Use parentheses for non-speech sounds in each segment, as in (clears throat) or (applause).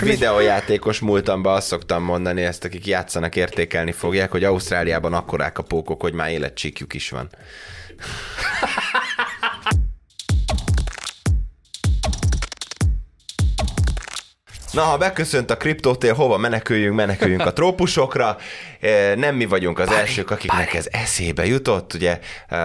videójátékos múltamban azt szoktam mondani, ezt akik játszanak, értékelni fogják, hogy Ausztráliában akkorák a pókok, hogy már életcsíkjuk is van. (laughs) Na, ha beköszönt a kriptótél, hova meneküljünk? Meneküljünk a trópusokra. Eh, Nem mi vagyunk az elsők, akiknek ez eszébe jutott. Ugye uh,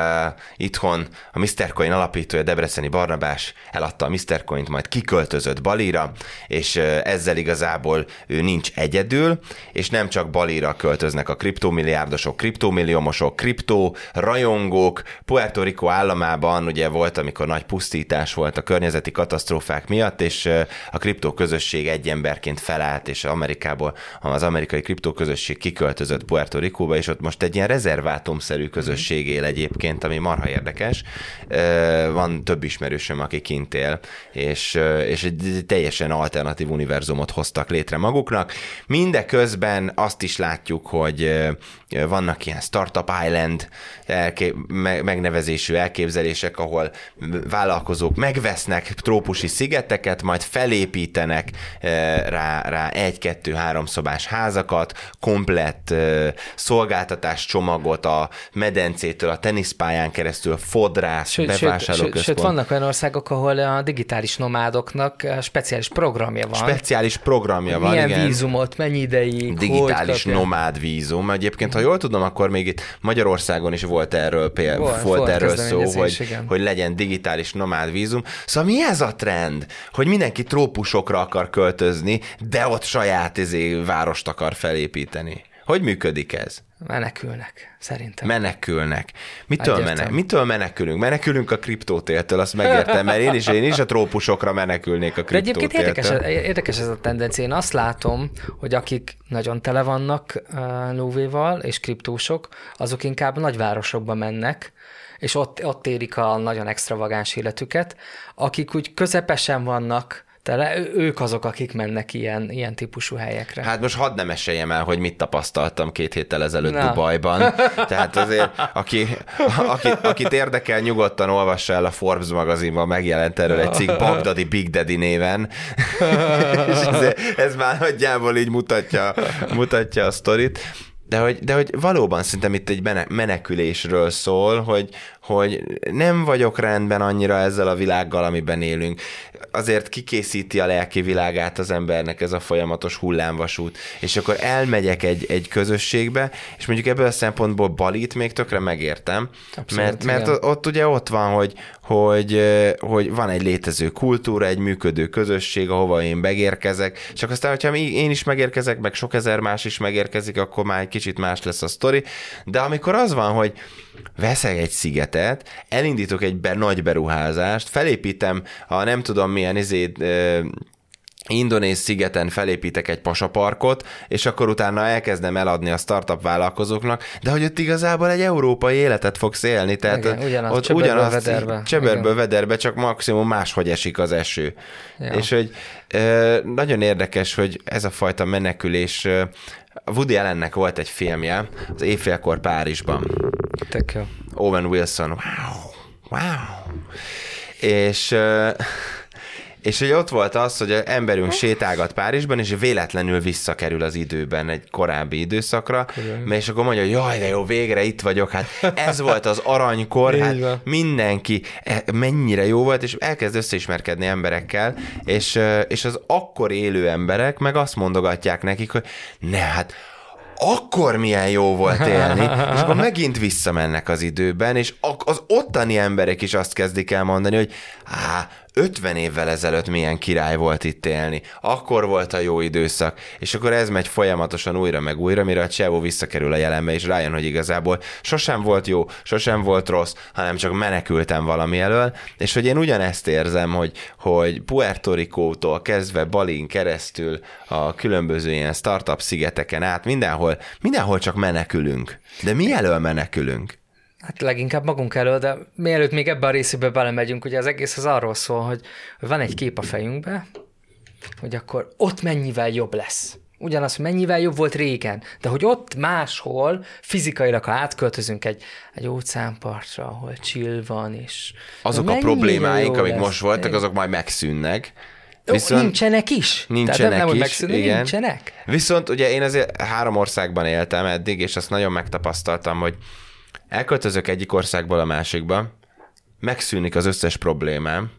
itthon a Mr. Coin alapítója Debreceni Barnabás eladta a Mr. Coint, majd kiköltözött Balira, és uh, ezzel igazából ő nincs egyedül, és nem csak Balira költöznek a kriptomilliárdosok, kriptomilliómosok, kriptó rajongók. Puerto Rico államában ugye volt, amikor nagy pusztítás volt a környezeti katasztrófák miatt, és uh, a kriptó közösség egy emberként felállt, és Amerikából az amerikai kriptó közösség kiköltözött Puerto Ricóba, és ott most egy ilyen rezervátumszerű közösség él egyébként, ami marha érdekes. Van több ismerősöm, aki kint él, és, és egy teljesen alternatív univerzumot hoztak létre maguknak. Mindeközben azt is látjuk, hogy vannak ilyen Startup Island elké- me- megnevezésű elképzelések, ahol vállalkozók megvesznek trópusi szigeteket, majd felépítenek rá, rá egy-kettő-három szobás házakat, komplett szolgáltatás csomagot a medencétől, a teniszpályán keresztül, fodrász, Sőt, sőt, sőt, bevásárlóközpont. sőt, vannak olyan országok, ahol a digitális nomádoknak speciális programja van. Speciális programja van, Milyen igen. vízumot, mennyi ideig, digitális hogy nomád vízum. Egyébként, ha jól tudom, akkor még itt Magyarországon is volt erről, például, Volt, volt, erről szó, hogy, igen. hogy legyen digitális nomád vízum. Szóval mi ez a trend, hogy mindenki trópusokra akar költözni, de ott saját izé, várost akar felépíteni? Hogy működik ez? Menekülnek, szerintem. Menekülnek. Mitől, mene, mitől menekülünk? Menekülünk a kriptótéltől, azt megértem, mert én is, én is a trópusokra menekülnék a De egyébként érdekes, kriptótéltől. érdekes ez a tendencia. Én azt látom, hogy akik nagyon tele vannak uh, lóvéval és kriptósok, azok inkább nagyvárosokba mennek, és ott, ott érik a nagyon extravagáns életüket. Akik úgy közepesen vannak tele, ők azok, akik mennek ilyen, ilyen típusú helyekre. Hát most hadd nem meséljem el, hogy mit tapasztaltam két héttel ezelőtt Na. Dubajban. (laughs) Tehát azért, aki, aki, akit érdekel, nyugodtan olvassa el a Forbes magazinban, megjelent erről egy cikk Bagdadi Big Daddy néven. (laughs) És ez, ez már nagyjából így mutatja, mutatja a sztorit. De hogy, de hogy valóban szerintem itt egy mene- menekülésről szól, hogy, hogy nem vagyok rendben annyira ezzel a világgal, amiben élünk. Azért kikészíti a lelki világát az embernek ez a folyamatos hullámvasút, és akkor elmegyek egy, egy közösségbe, és mondjuk ebből a szempontból Balit még tökre megértem, Abszolút, mert, mert igen. ott ugye ott van, hogy, hogy, hogy van egy létező kultúra, egy működő közösség, ahova én megérkezek, csak aztán, hogyha én is megérkezek, meg sok ezer más is megérkezik, akkor már egy kicsit más lesz a sztori, de amikor az van, hogy veszek egy szigetet, elindítok egy be, nagy beruházást, felépítem a nem tudom milyen izét, indonéz szigeten felépítek egy pasaparkot, és akkor utána elkezdem eladni a startup vállalkozóknak, de hogy ott igazából egy európai életet fogsz élni, tehát Igen, ugyanaz, ott ugyanazt, vederbe. Csöbörből Igen. vederbe, csak maximum máshogy esik az eső. Ja. És hogy nagyon érdekes, hogy ez a fajta menekülés, Woody Allennek volt egy filmje, az Éjfélkor Párizsban. Tök jó. Owen Wilson, wow, wow. És, és hogy ott volt az, hogy emberünk sétálgat Párizsban, és véletlenül visszakerül az időben egy korábbi időszakra, mert és akkor mondja, hogy jaj, de jó, végre itt vagyok, hát ez volt az aranykor, hát mindenki e, mennyire jó volt, és elkezd összeismerkedni emberekkel, és, és az akkor élő emberek meg azt mondogatják nekik, hogy ne, hát akkor milyen jó volt (laughs) élni, és akkor megint visszamennek az időben, és az ottani emberek is azt kezdik el mondani, hogy á, 50 évvel ezelőtt milyen király volt itt élni, akkor volt a jó időszak, és akkor ez megy folyamatosan újra meg újra, mire a Csevó visszakerül a jelenbe, és rájön, hogy igazából sosem volt jó, sosem volt rossz, hanem csak menekültem valami elől, és hogy én ugyanezt érzem, hogy, hogy Puerto Rico-tól kezdve Balin keresztül a különböző ilyen startup szigeteken át, mindenhol, mindenhol csak menekülünk. De mi elől menekülünk? Hát leginkább magunk elől, de mielőtt még ebbe a részébe belemegyünk, ugye az egész az arról szól, hogy, van egy kép a fejünkbe, hogy akkor ott mennyivel jobb lesz. Ugyanaz, hogy mennyivel jobb volt régen, de hogy ott máshol fizikailag, ha átköltözünk egy, egy óceánpartra, ahol chill van, és Azok a problémáink, amik lesz. most voltak, azok majd megszűnnek, Viszont nincsenek is. Nincsenek Tehát nem, nem, is, megszűnni, igen. nincsenek. Viszont ugye én azért három országban éltem eddig, és azt nagyon megtapasztaltam, hogy elköltözök egyik országból a másikba, megszűnik az összes problémám,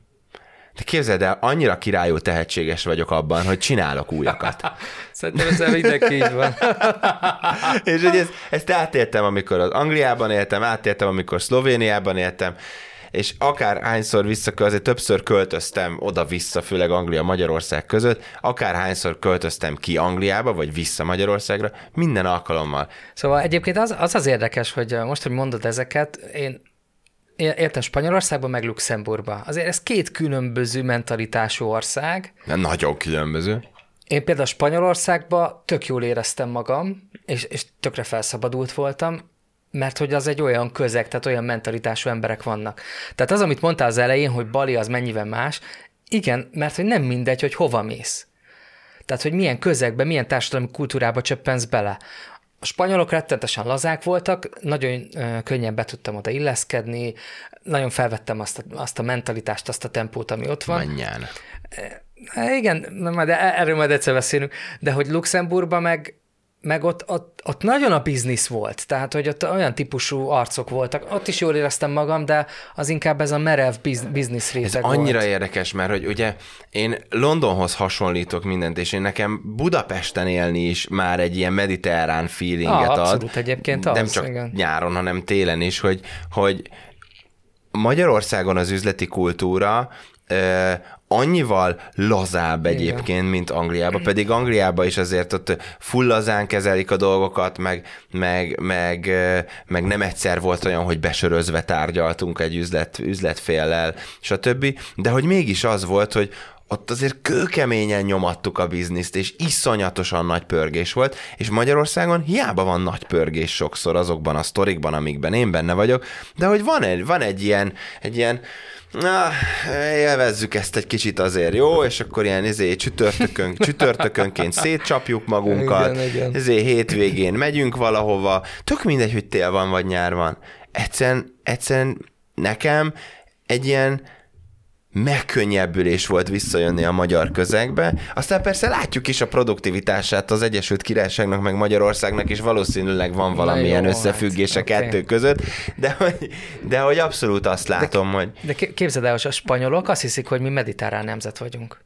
de képzeld el, annyira királyú tehetséges vagyok abban, hogy csinálok újakat. (laughs) Szerintem ezzel mindenki így van. (laughs) és hogy ezt, ezt átéltem, amikor az Angliában éltem, átéltem, amikor Szlovéniában éltem, és akár hányszor vissza, azért többször költöztem oda-vissza, főleg Anglia-Magyarország között, akár hányszor költöztem ki Angliába, vagy vissza Magyarországra, minden alkalommal. Szóval egyébként az az, az érdekes, hogy most, hogy mondod ezeket, én Értem, Spanyolországban, meg Luxemburgba. Azért ez két különböző mentalitású ország. De nagyon különböző. Én például Spanyolországban tök jól éreztem magam, és, és tökre felszabadult voltam, mert hogy az egy olyan közeg, tehát olyan mentalitású emberek vannak. Tehát az, amit mondtál az elején, hogy Bali az mennyivel más, igen, mert hogy nem mindegy, hogy hova mész. Tehát, hogy milyen közegbe, milyen társadalmi kultúrába csöppensz bele. A spanyolok rettentesen lazák voltak, nagyon könnyen be tudtam oda illeszkedni, nagyon felvettem azt a, azt a mentalitást, azt a tempót, ami ott van. Mennyán. Igen, majd e- erről majd egyszer beszélünk, de hogy Luxemburgban meg meg ott, ott, ott nagyon a biznisz volt, tehát hogy ott olyan típusú arcok voltak. Ott is jól éreztem magam, de az inkább ez a merev biz, biznisz réteg Ez annyira volt. érdekes, mert hogy ugye én Londonhoz hasonlítok mindent, és én nekem Budapesten élni is már egy ilyen mediterrán feelinget ah, ad. Abszolút egyébként Nem az, csak igen. nyáron, hanem télen is, hogy, hogy Magyarországon az üzleti kultúra annyival lazább egyébként, Igen. mint Angliában, pedig Angliában is azért ott full lazán kezelik a dolgokat, meg, meg, meg, meg nem egyszer volt olyan, hogy besörözve tárgyaltunk egy üzlet, üzletféllel, stb. De hogy mégis az volt, hogy ott azért kőkeményen nyomattuk a bizniszt, és iszonyatosan nagy pörgés volt, és Magyarországon hiába van nagy pörgés sokszor azokban a sztorikban, amikben én benne vagyok, de hogy van egy, van egy ilyen, egy ilyen na, élvezzük ezt egy kicsit azért, jó? És akkor ilyen izé, csütörtökön, csütörtökönként szétcsapjuk magunkat, Igen, igen. izé, hétvégén megyünk valahova, tök mindegy, hogy tél van vagy nyár van. Egyszerűen, egyszerűen nekem egy ilyen megkönnyebbülés volt visszajönni a magyar közegbe. Aztán persze látjuk is a produktivitását az Egyesült Királyságnak, meg Magyarországnak, és valószínűleg van valamilyen jó, összefüggés hát, a kettő oké. között, de hogy, de hogy abszolút azt látom, hogy De ké- képzeld el, hogy a spanyolok azt hiszik, hogy mi mediterrán nemzet vagyunk.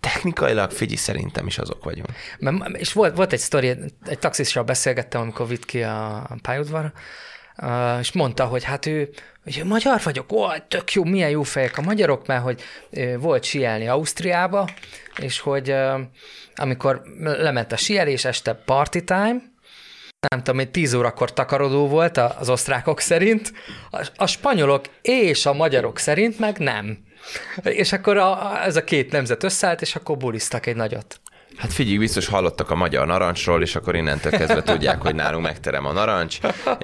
technikailag figyelj, szerintem is azok vagyunk. Mert, és volt, volt egy sztori, egy taxissal beszélgettem, amikor vitt ki a, pályaudvarra, és mondta, hogy hát ő, hogy magyar vagyok, ó, tök jó, milyen jó fejek a magyarok, mert hogy volt sielni Ausztriába, és hogy amikor lement a sielés, este party time, nem tudom, hogy 10 órakor takarodó volt az osztrákok szerint, a, a spanyolok és a magyarok szerint meg nem. És akkor a, ez a két nemzet összeállt, és akkor buliztak egy nagyot. Hát figyelj, biztos hallottak a magyar narancsról, és akkor innentől kezdve tudják, hogy nálunk megterem a narancs,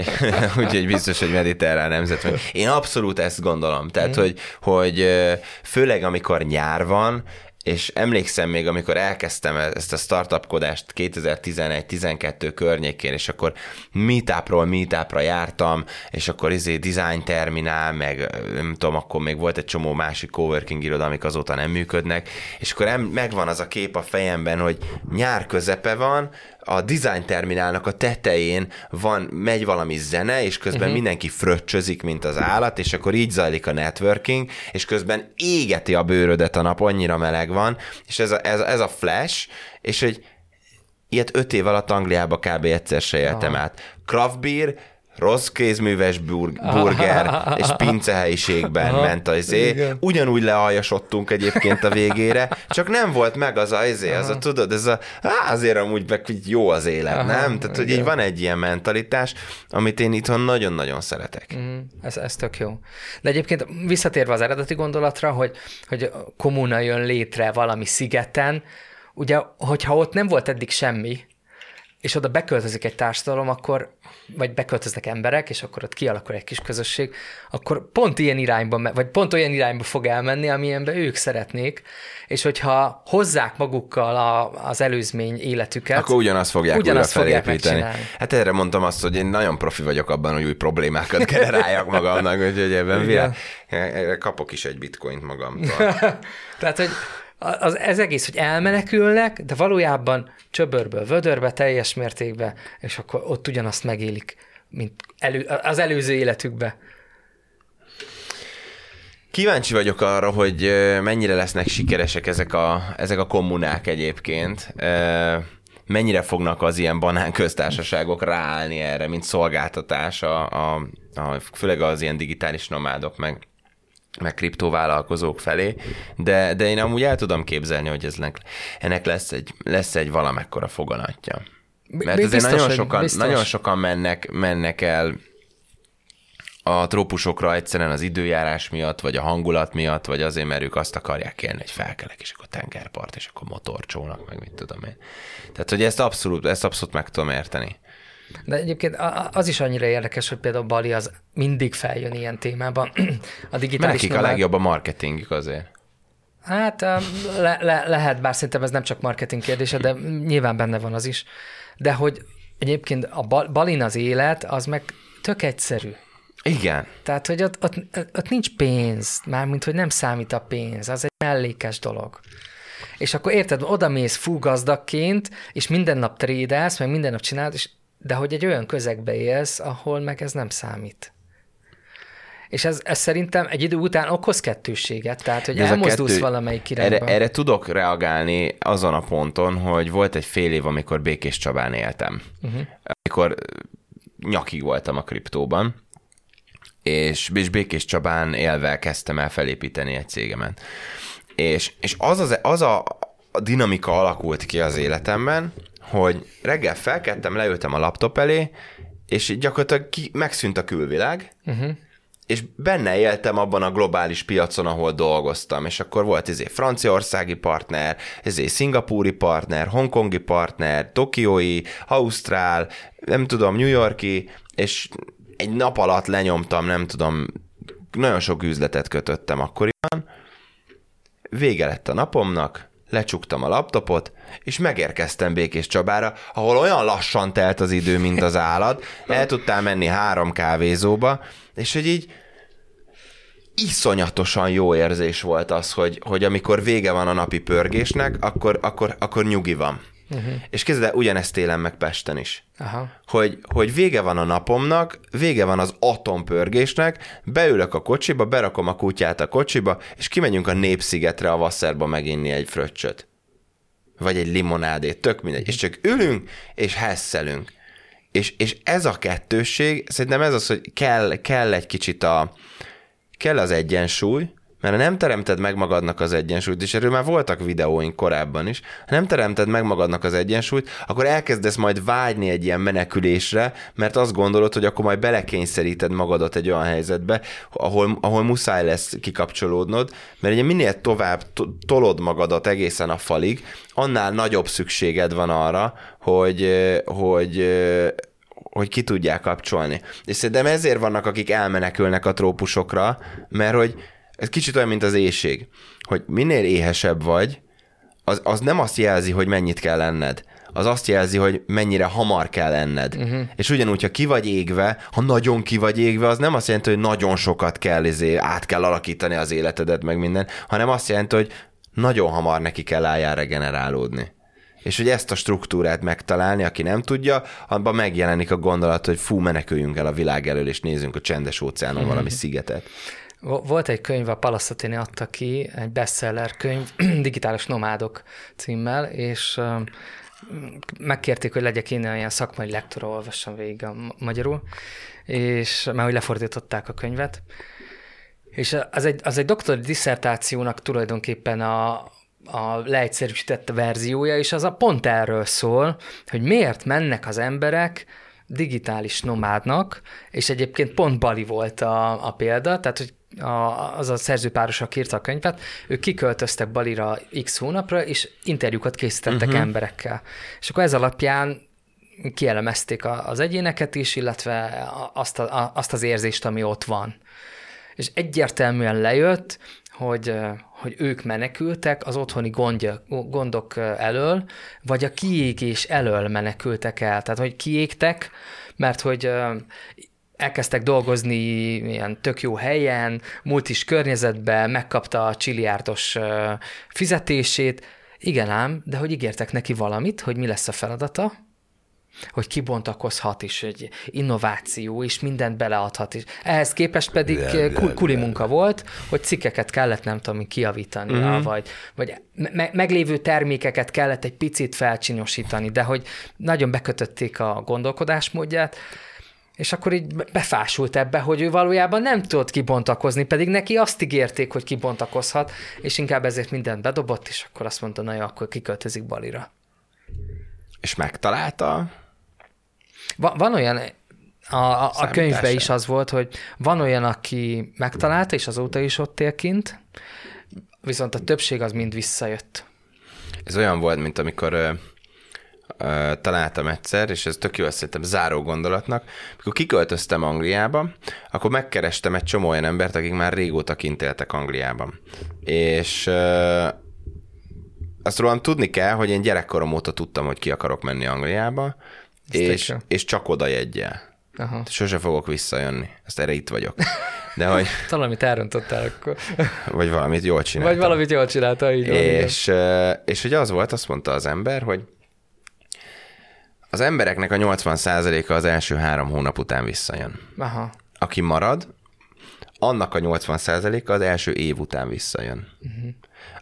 (laughs) úgyhogy biztos, hogy mediterrán nemzet vagy. Én abszolút ezt gondolom. Tehát, hogy, hogy ö, főleg amikor nyár van, és emlékszem még, amikor elkezdtem ezt a startupkodást 2011-12 környékén, és akkor meetupról meetupra jártam, és akkor izé design terminál, meg nem tudom, akkor még volt egy csomó másik coworking iroda, amik azóta nem működnek, és akkor em, megvan az a kép a fejemben, hogy nyár közepe van, a design terminálnak a tetején van, megy valami zene, és közben uh-huh. mindenki fröccsözik, mint az állat, és akkor így zajlik a networking, és közben égeti a bőrödet a nap, annyira meleg van, és ez a, ez, ez a flash, és hogy ilyet öt év alatt Angliába kb. egyszer se éltem át. Craft beer, rossz kézműves burg- burger (laughs) és pincehelyiségben Aha, ment az izé. Ugyanúgy lealjasodtunk egyébként a végére, (laughs) csak nem volt meg az a izé, az a tudod, ez a, á, azért amúgy meg jó az élet, Aha, nem? Tehát, hogy így van egy ilyen mentalitás, amit én itthon nagyon-nagyon szeretek. Mm, ez, ez tök jó. De egyébként visszatérve az eredeti gondolatra, hogy, hogy kommuna jön létre valami szigeten, ugye, hogyha ott nem volt eddig semmi, és oda beköltözik egy társadalom, akkor, vagy beköltöznek emberek, és akkor ott kialakul egy kis közösség, akkor pont ilyen irányba, vagy pont olyan irányba fog elmenni, amilyenbe ők szeretnék, és hogyha hozzák magukkal a, az előzmény életüket, Akkor ugyanazt fogják Ugyanazt újra fogják felépíteni. Hát erre mondtam azt, hogy én nagyon profi vagyok abban, hogy új problémákat (laughs) generáljak magamnak, úgyhogy ebben világ, kapok is egy bitcoint magamtól. (laughs) Tehát, hogy az, ez egész, hogy elmenekülnek, de valójában csöbörből vödörbe teljes mértékben, és akkor ott ugyanazt megélik, mint elő, az előző életükbe. Kíváncsi vagyok arra, hogy mennyire lesznek sikeresek ezek a, ezek a kommunák egyébként. Mennyire fognak az ilyen banán köztársaságok ráállni erre, mint szolgáltatás, a, a, a, főleg az ilyen digitális nomádok, meg, meg kriptovállalkozók felé, de, de én amúgy el tudom képzelni, hogy ez ennek lesz egy, lesz egy valamekkora foganatja. Mert azért biztos, nagyon sokan, nagyon sokan mennek, mennek el a trópusokra egyszerűen az időjárás miatt, vagy a hangulat miatt, vagy azért, mert ők azt akarják élni, hogy felkelek, és akkor tengerpart, és akkor motorcsónak, meg mit tudom én. Tehát, hogy ezt abszolút, ezt abszolút meg tudom érteni. De egyébként az is annyira érdekes, hogy például Bali az mindig feljön ilyen témában. (clears throat) A digitális Nekik a legjobb a marketingük azért. Hát le, le, lehet, bár szerintem ez nem csak marketing kérdése, de nyilván benne van az is. De hogy egyébként a Balin az élet, az meg tök egyszerű. Igen. Tehát, hogy ott, ott, ott nincs pénz, mármint, hogy nem számít a pénz, az egy mellékes dolog. És akkor érted, oda mész full gazdagként, és minden nap trédelsz, meg minden nap csinálod, és, de hogy egy olyan közegbe élsz, ahol meg ez nem számít. És ez, ez szerintem egy idő után okoz kettősséget, tehát hogy elmozdulsz kettő, valamelyik irányba. Erre, erre tudok reagálni azon a ponton, hogy volt egy fél év, amikor Békés Csabán éltem. Uh-huh. Amikor nyakig voltam a kriptóban, és, és Békés Csabán élve kezdtem el felépíteni egy cégemet. És, és az, az, az a, a dinamika alakult ki az életemben, hogy reggel felkeltem, leültem a laptop elé, és gyakorlatilag ki, megszűnt a külvilág, uh-huh. és benne éltem abban a globális piacon, ahol dolgoztam, és akkor volt ezé franciaországi partner, ezé szingapúri partner, hongkongi partner, tokiói, ausztrál, nem tudom, New Yorki, és egy nap alatt lenyomtam, nem tudom, nagyon sok üzletet kötöttem akkoriban, vége lett a napomnak, lecsuktam a laptopot, és megérkeztem Békés Csabára, ahol olyan lassan telt az idő, mint az állat, el tudtál menni három kávézóba, és hogy így iszonyatosan jó érzés volt az, hogy, hogy amikor vége van a napi pörgésnek, akkor, akkor, akkor nyugi van. Uh-huh. És kezdve ugyanezt élem meg Pesten is. Aha. Hogy, hogy vége van a napomnak, vége van az atompörgésnek, beülök a kocsiba, berakom a kutyát a kocsiba, és kimegyünk a Népszigetre a Vasszerba meginni egy fröccsöt. Vagy egy limonádét, tök mindegy. És csak ülünk, és hesszelünk. És, és ez a kettősség, szerintem ez az, hogy kell, kell egy kicsit a, kell az egyensúly, mert ha nem teremted meg magadnak az egyensúlyt, és erről már voltak videóink korábban is, ha nem teremted meg magadnak az egyensúlyt, akkor elkezdesz majd vágyni egy ilyen menekülésre, mert azt gondolod, hogy akkor majd belekényszeríted magadat egy olyan helyzetbe, ahol, ahol muszáj lesz kikapcsolódnod, mert ugye minél tovább tolod magadat egészen a falig, annál nagyobb szükséged van arra, hogy, hogy hogy ki tudják kapcsolni. És szerintem ezért vannak, akik elmenekülnek a trópusokra, mert hogy ez kicsit olyan, mint az éjség, hogy minél éhesebb vagy, az, az nem azt jelzi, hogy mennyit kell lenned, az azt jelzi, hogy mennyire hamar kell lenned. Uh-huh. És ugyanúgy, ha ki vagy égve, ha nagyon ki vagy égve, az nem azt jelenti, hogy nagyon sokat kell, izé, át kell alakítani az életedet, meg minden, hanem azt jelenti, hogy nagyon hamar neki kell álljál regenerálódni. És hogy ezt a struktúrát megtalálni, aki nem tudja, abban megjelenik a gondolat, hogy fú, meneküljünk el a világ elől, és nézzünk a csendes óceánon uh-huh. valami szigetet. Volt egy könyv, a Palasztatini adta ki, egy bestseller könyv, (clears throat) Digitális Nomádok címmel, és megkérték, hogy legyek én ilyen szakmai lektor, olvassam végig a magyarul, és mert hogy lefordították a könyvet. És az egy, az egy doktori diszertációnak tulajdonképpen a, a leegyszerűsített verziója, és az a pont erről szól, hogy miért mennek az emberek digitális nomádnak, és egyébként pont Bali volt a, a példa, tehát hogy a, az a szerzőpáros, aki írta a könyvet, ők kiköltöztek Balira x hónapra, és interjúkat készítettek uh-huh. emberekkel. És akkor ez alapján kielemezték az egyéneket is, illetve azt, a, azt az érzést, ami ott van. És egyértelműen lejött, hogy, hogy ők menekültek az otthoni gondja, gondok elől, vagy a kiégés elől menekültek el. Tehát, hogy kiégtek, mert hogy elkezdtek dolgozni ilyen tök jó helyen, multis környezetben, megkapta a csiliárdos fizetését. Igen ám, de hogy ígértek neki valamit, hogy mi lesz a feladata, hogy kibontakozhat is, egy innováció, és mindent beleadhat is. Ehhez képest pedig le, kuli munka volt, hogy cikkeket kellett, nem tudom, kiavítani, uh-huh. vagy, vagy me- meglévő termékeket kellett egy picit felcsinosítani, de hogy nagyon bekötötték a gondolkodásmódját, és akkor így befásult ebbe, hogy ő valójában nem tudott kibontakozni, pedig neki azt ígérték, hogy kibontakozhat, és inkább ezért mindent bedobott, és akkor azt mondta, na jó, akkor kiköltözik Balira. És megtalálta? Va- van olyan, a, a, a könyvben is az volt, hogy van olyan, aki megtalálta, és azóta is ott él kint, viszont a többség az mind visszajött. Ez olyan volt, mint amikor találtam egyszer, és ez tök jó, szerintem záró gondolatnak. Mikor kiköltöztem Angliába, akkor megkerestem egy csomó olyan embert, akik már régóta kint éltek Angliában. És uh, azt rólam tudni kell, hogy én gyerekkorom óta tudtam, hogy ki akarok menni Angliába, és, és csak oda jegyel. Aha. Sose fogok visszajönni. Ezt erre itt vagyok. De hogy... (laughs) Talán, amit elrontottál akkor. (laughs) Vagy valamit jól csináltam. Vagy valamit jól csinálta, így és, van, és hogy az volt, azt mondta az ember, hogy az embereknek a 80%-a az első három hónap után visszajön. Aha. Aki marad, annak a 80%-a az első év után visszajön. Uh-huh.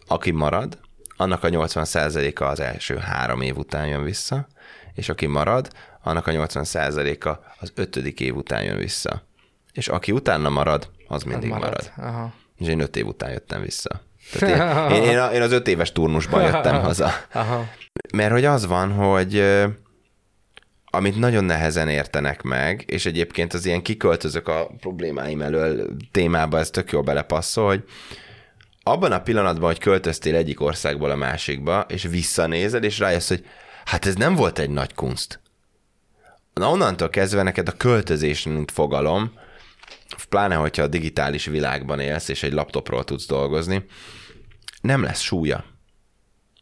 Aki marad, annak a 80%-a az első három év után jön vissza, és aki marad, annak a 80%-a az ötödik év után jön vissza. És aki utána marad, az mindig marad. marad. Aha. És én öt év után jöttem vissza. Tehát én, (laughs) én, én az öt éves turnusban jöttem (laughs) haza. Aha. Mert hogy az van, hogy amit nagyon nehezen értenek meg, és egyébként az ilyen kiköltözök a problémáim elől témába, ez tök jól belepasszol, hogy abban a pillanatban, hogy költöztél egyik országból a másikba, és visszanézed, és rájössz, hogy hát ez nem volt egy nagy kunst. Na onnantól kezdve neked a költözés, mint fogalom, pláne, hogyha a digitális világban élsz, és egy laptopról tudsz dolgozni, nem lesz súlya.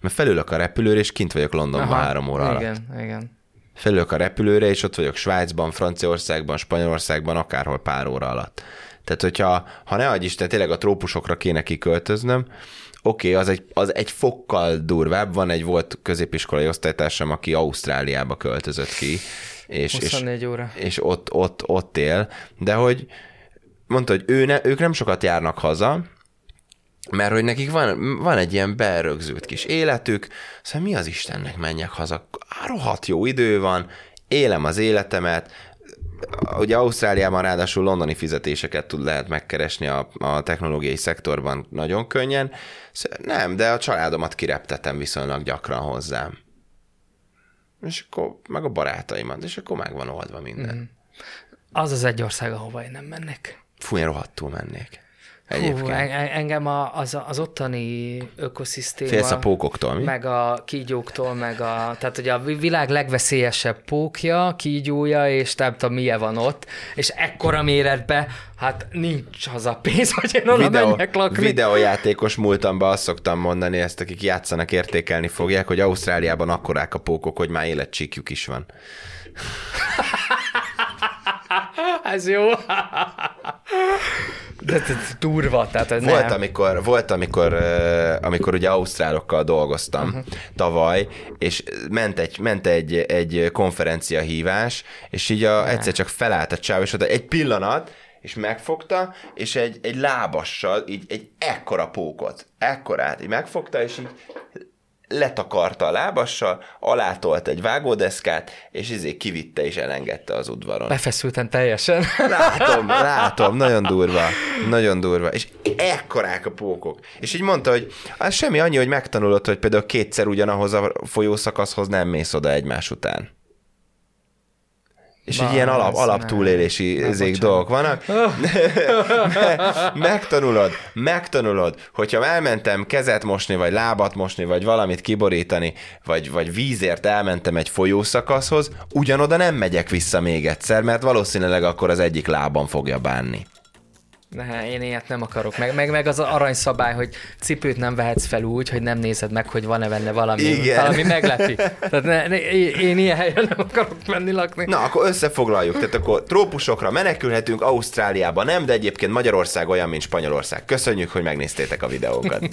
Mert felülök a repülőre, és kint vagyok Londonban Aha, három óra igen, alatt. Igen, igen felülök a repülőre, és ott vagyok Svájcban, Franciaországban, Spanyolországban, akárhol pár óra alatt. Tehát, hogyha ha ne adj Isten, tényleg a trópusokra kéne kiköltöznöm, oké, okay, az, egy, az egy fokkal durvább. Van egy volt középiskolai osztálytársam, aki Ausztráliába költözött ki. És, 24 és, óra. És ott, ott, ott él. De hogy mondta, hogy ő ne, ők nem sokat járnak haza, mert hogy nekik van, van egy ilyen berögzült kis életük, szóval mi az Istennek menjek haza? Rohadt jó idő van, élem az életemet, ugye Ausztráliában ráadásul londoni fizetéseket tud lehet megkeresni a, a technológiai szektorban nagyon könnyen. Szóval nem, de a családomat kireptetem viszonylag gyakran hozzám. És akkor meg a barátaimat, és akkor meg van oldva minden. Mm. Az az egy ország, ahova én nem mennék. Fú, én rohadtul mennék. Hú, engem az, az ottani ökoszisztéma... Félsz a pókoktól, mi? Meg a kígyóktól, meg a... Tehát ugye a világ legveszélyesebb pókja, kígyója, és nem tudom, milyen van ott, és ekkora méretben, hát nincs az a pénz, hogy én oda Videó, menjek lakni. Videójátékos múltamban azt szoktam mondani, ezt akik játszanak, értékelni fogják, hogy Ausztráliában akkorák a pókok, hogy már életcsíkjuk is van. (laughs) Ez jó. De ez durva, tehát ez volt, nem. amikor, volt, amikor, amikor ugye ausztrálokkal dolgoztam uh-huh. tavaly, és ment egy, ment egy, egy konferencia hívás, és így a, egyszer csak felállt a csáv, és oda egy pillanat, és megfogta, és egy, egy lábassal, így egy ekkora pókot, ekkorát, így megfogta, és így letakarta a lábassal, alátolt egy vágódeszkát, és izé kivitte és elengedte az udvaron. Befeszülten teljesen. (laughs) Látom, látom, nagyon durva, nagyon durva. És ekkorák a pókok. És így mondta, hogy az semmi annyi, hogy megtanulod, hogy például kétszer ugyanahoz a folyószakaszhoz nem mész oda egymás után. És így ilyen alap, alap túlélési ezék dolgok vannak. (laughs) (laughs) megtanulod, megtanulod, hogyha elmentem kezet mosni, vagy lábat mosni, vagy valamit kiborítani, vagy, vagy vízért elmentem egy folyószakaszhoz, ugyanoda nem megyek vissza még egyszer, mert valószínűleg akkor az egyik lábam fogja bánni. Ne, én ilyet nem akarok. Meg, meg, meg az aranyszabály, hogy cipőt nem vehetsz fel úgy, hogy nem nézed meg, hogy van-e benne valami, Igen. valami meglepi. Tehát ne, ne, én ilyen helyen nem akarok menni lakni. Na, akkor összefoglaljuk. Tehát akkor trópusokra menekülhetünk, Ausztráliába nem, de egyébként Magyarország olyan, mint Spanyolország. Köszönjük, hogy megnéztétek a videókat.